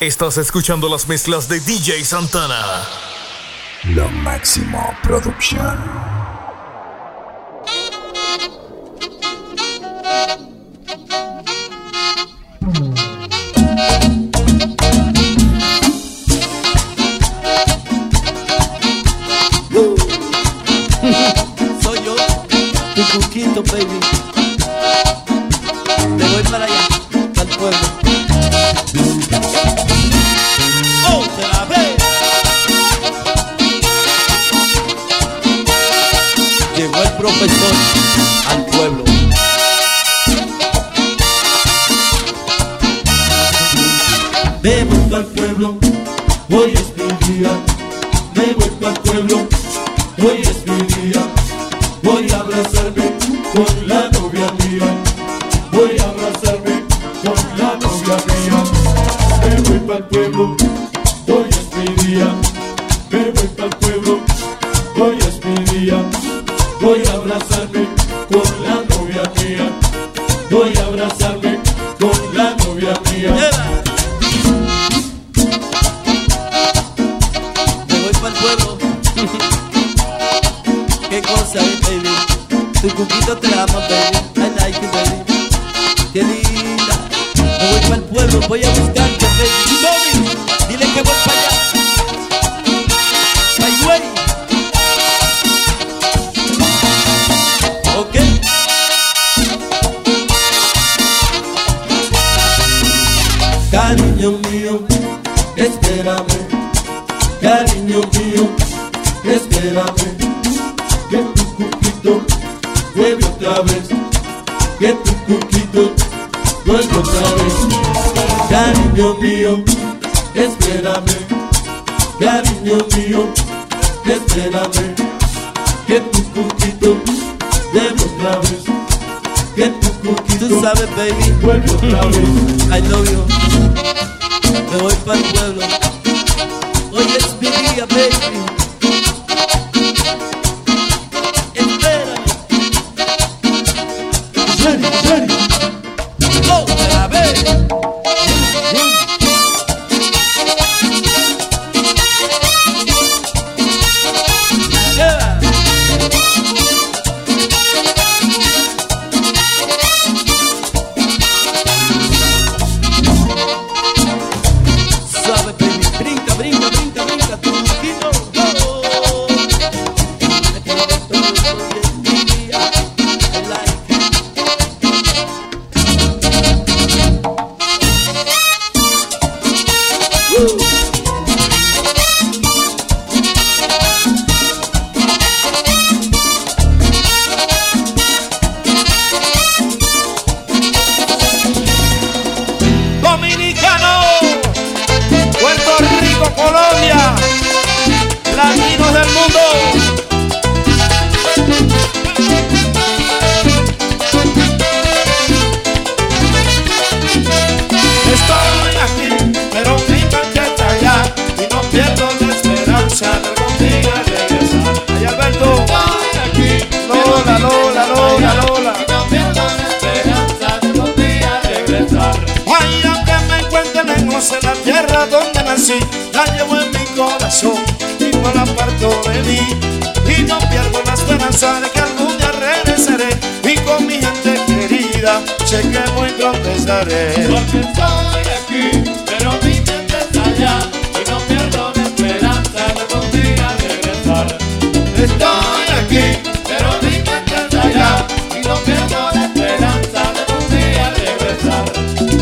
Estás escuchando las mezclas de DJ Santana. Lo máximo producción. Soy yo, tu. Llegó el profesor al pueblo. Me vuelvo al pueblo, hoy es mi día. Me al pueblo, hoy es día. Nasıl que tu coquito vuelve otra vez. Que tu coquito, tú sabes, baby, vuelve otra vez. I know you. Me voy para el pueblo. Hoy es mi día, baby. Esa es la tierra donde nací, la llevo en mi corazón y no la parto de mí. Y no pierdo la esperanza de que algún día regresaré y con mi gente querida sé que muy pronto estaré.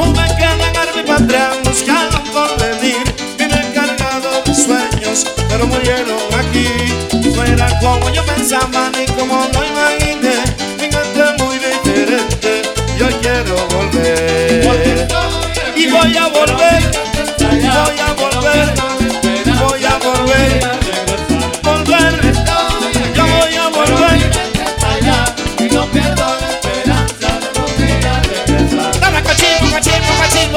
Una que lagar mi patria buscaba un porvenir Vine cargado de sueños, pero murieron aquí. No era como yo pensaba ni como lo imaginé. Mi gente muy diferente, yo quiero volver. Y voy a volver, voy a volver, voy a volver.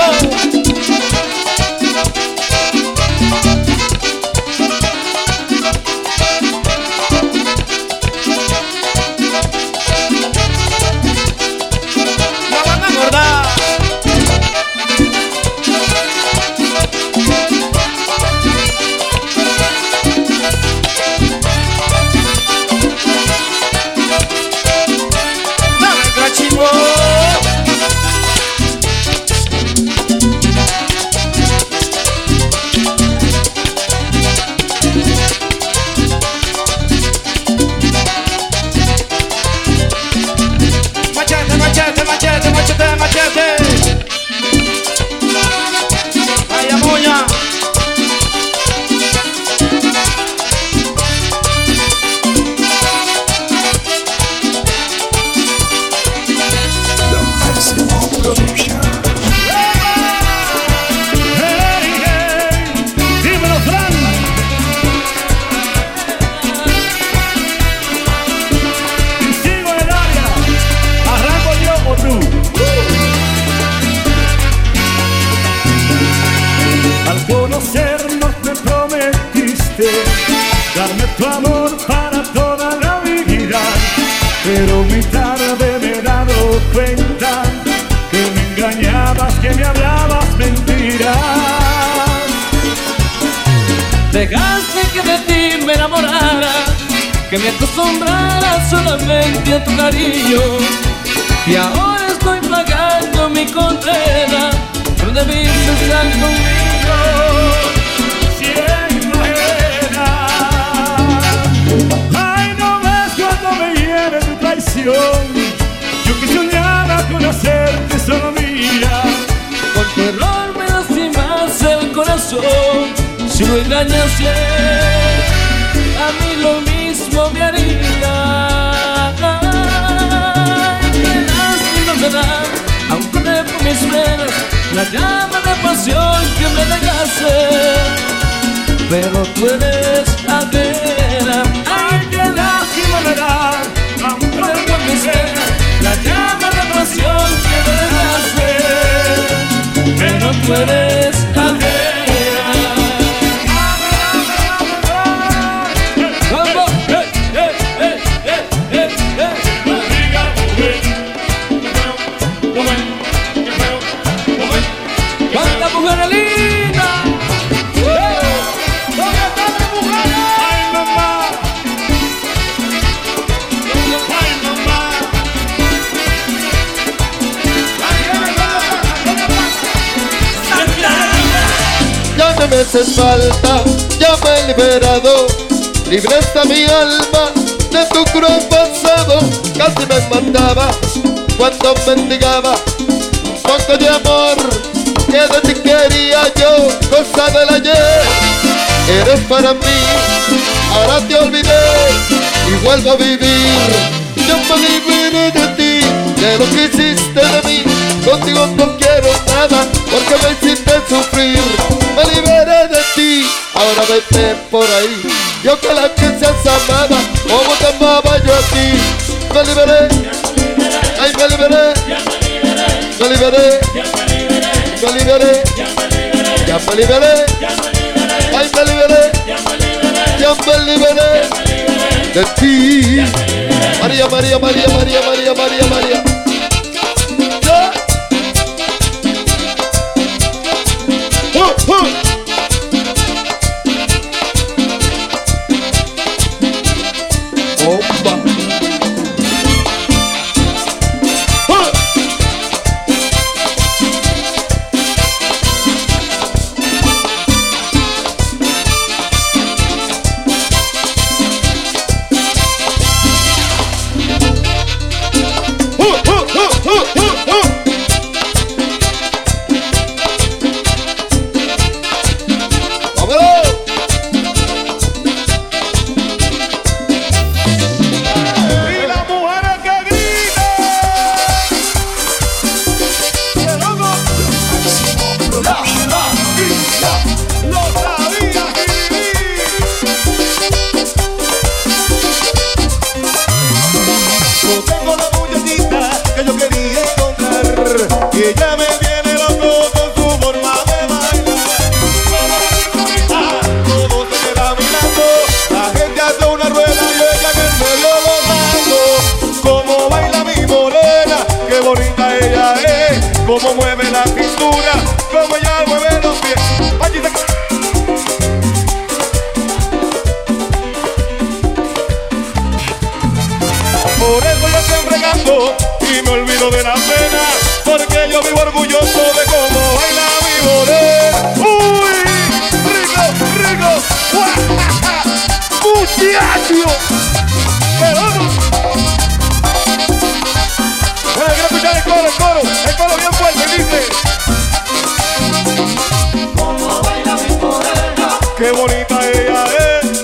wow. Que me acostumbrara solamente a tu cariño. Y ahora estoy pagando mi condena, pero debiste estar conmigo. Yo que soñaba con hacerte solo mía. Con tu error me lastimas el corazón. Si lo engañas a mí lo dejaste. Pero tú eres ajena. Ay, qué lástima me da. Aunque por mis venas la llama de pasión que me dejaste. Pero tú eres ajena. Haces falta, ya me he liberado. Libre está mi alma de tu cruel pasado. Casi me mandaba cuando mendigaba un poco de amor que de ti quería yo, cosa del ayer. Eres para mí, ahora te olvidé y vuelvo a vivir. Yo me liberé de ti, de lo que hiciste de mí. Contigo no quiero nada, porque me hiciste sufrir. Liberé de ti, ahora vete por ahí. Yo que la que seas amada, como te amaba yo a ti. Me liberé, ay me liberé, me liberé, me liberé, ya me liberé, ay me liberé, ya me liberé de ti. María, María, María, María, María, María, María. Vivo orgulloso de cómo baila mi morena. ¡Uy! ¡Rico, rico! ¡Muchacho! ¡Qué loco! Bueno, quiero escuchar el coro, el coro, el coro bien fuerte, dice. Qué bonita ella es,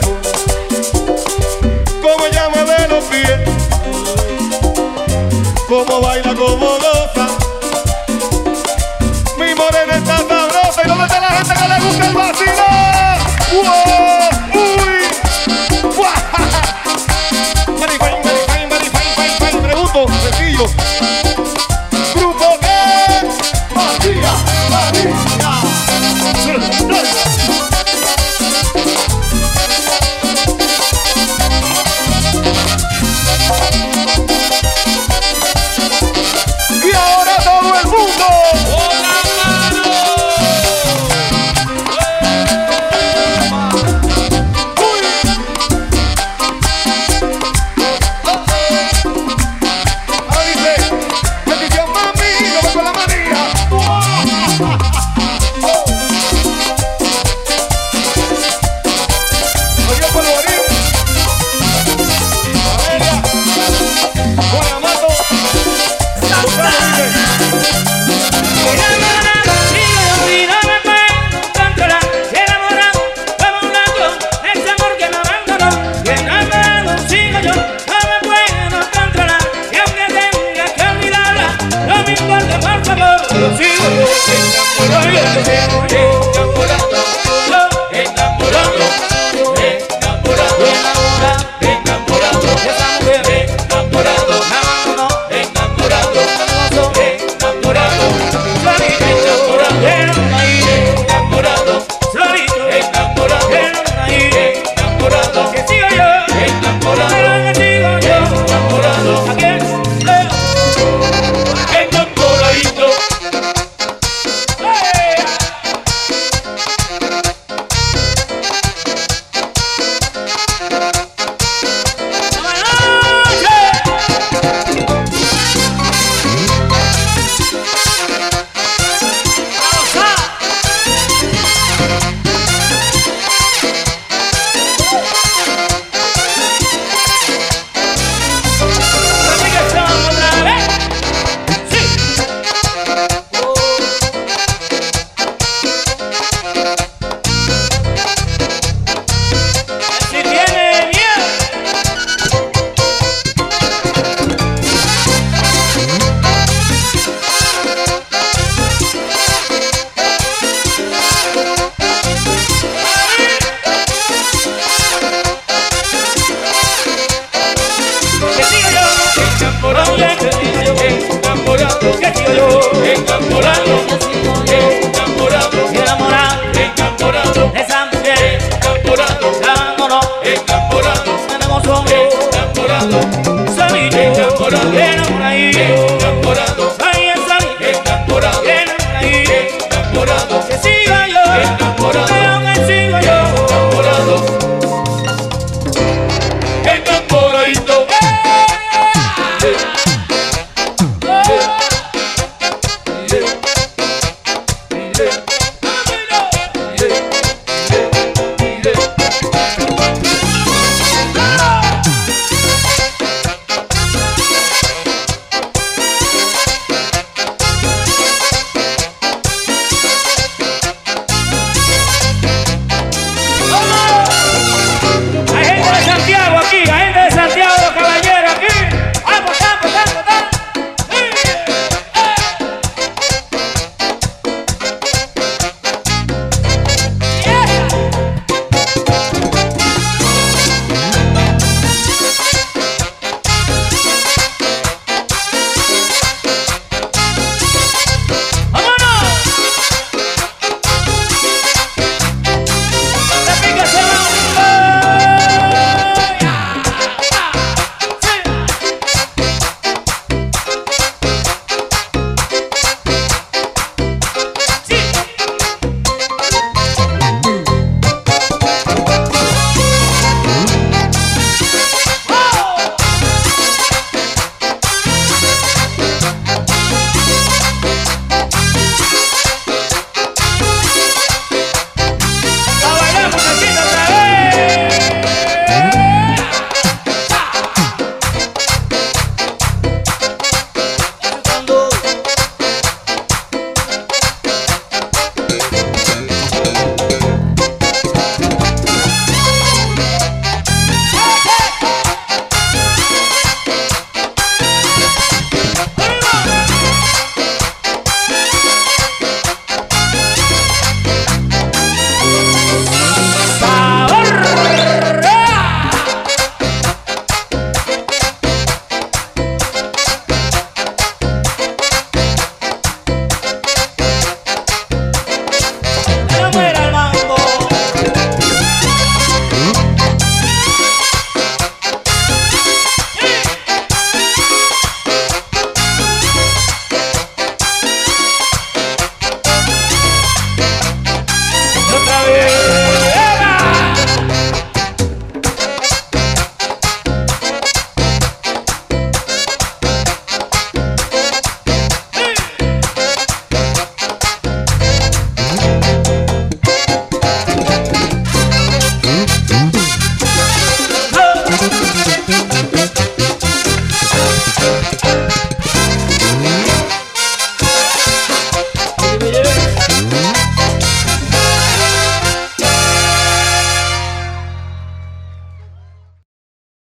como ella mueve los pies como baila, como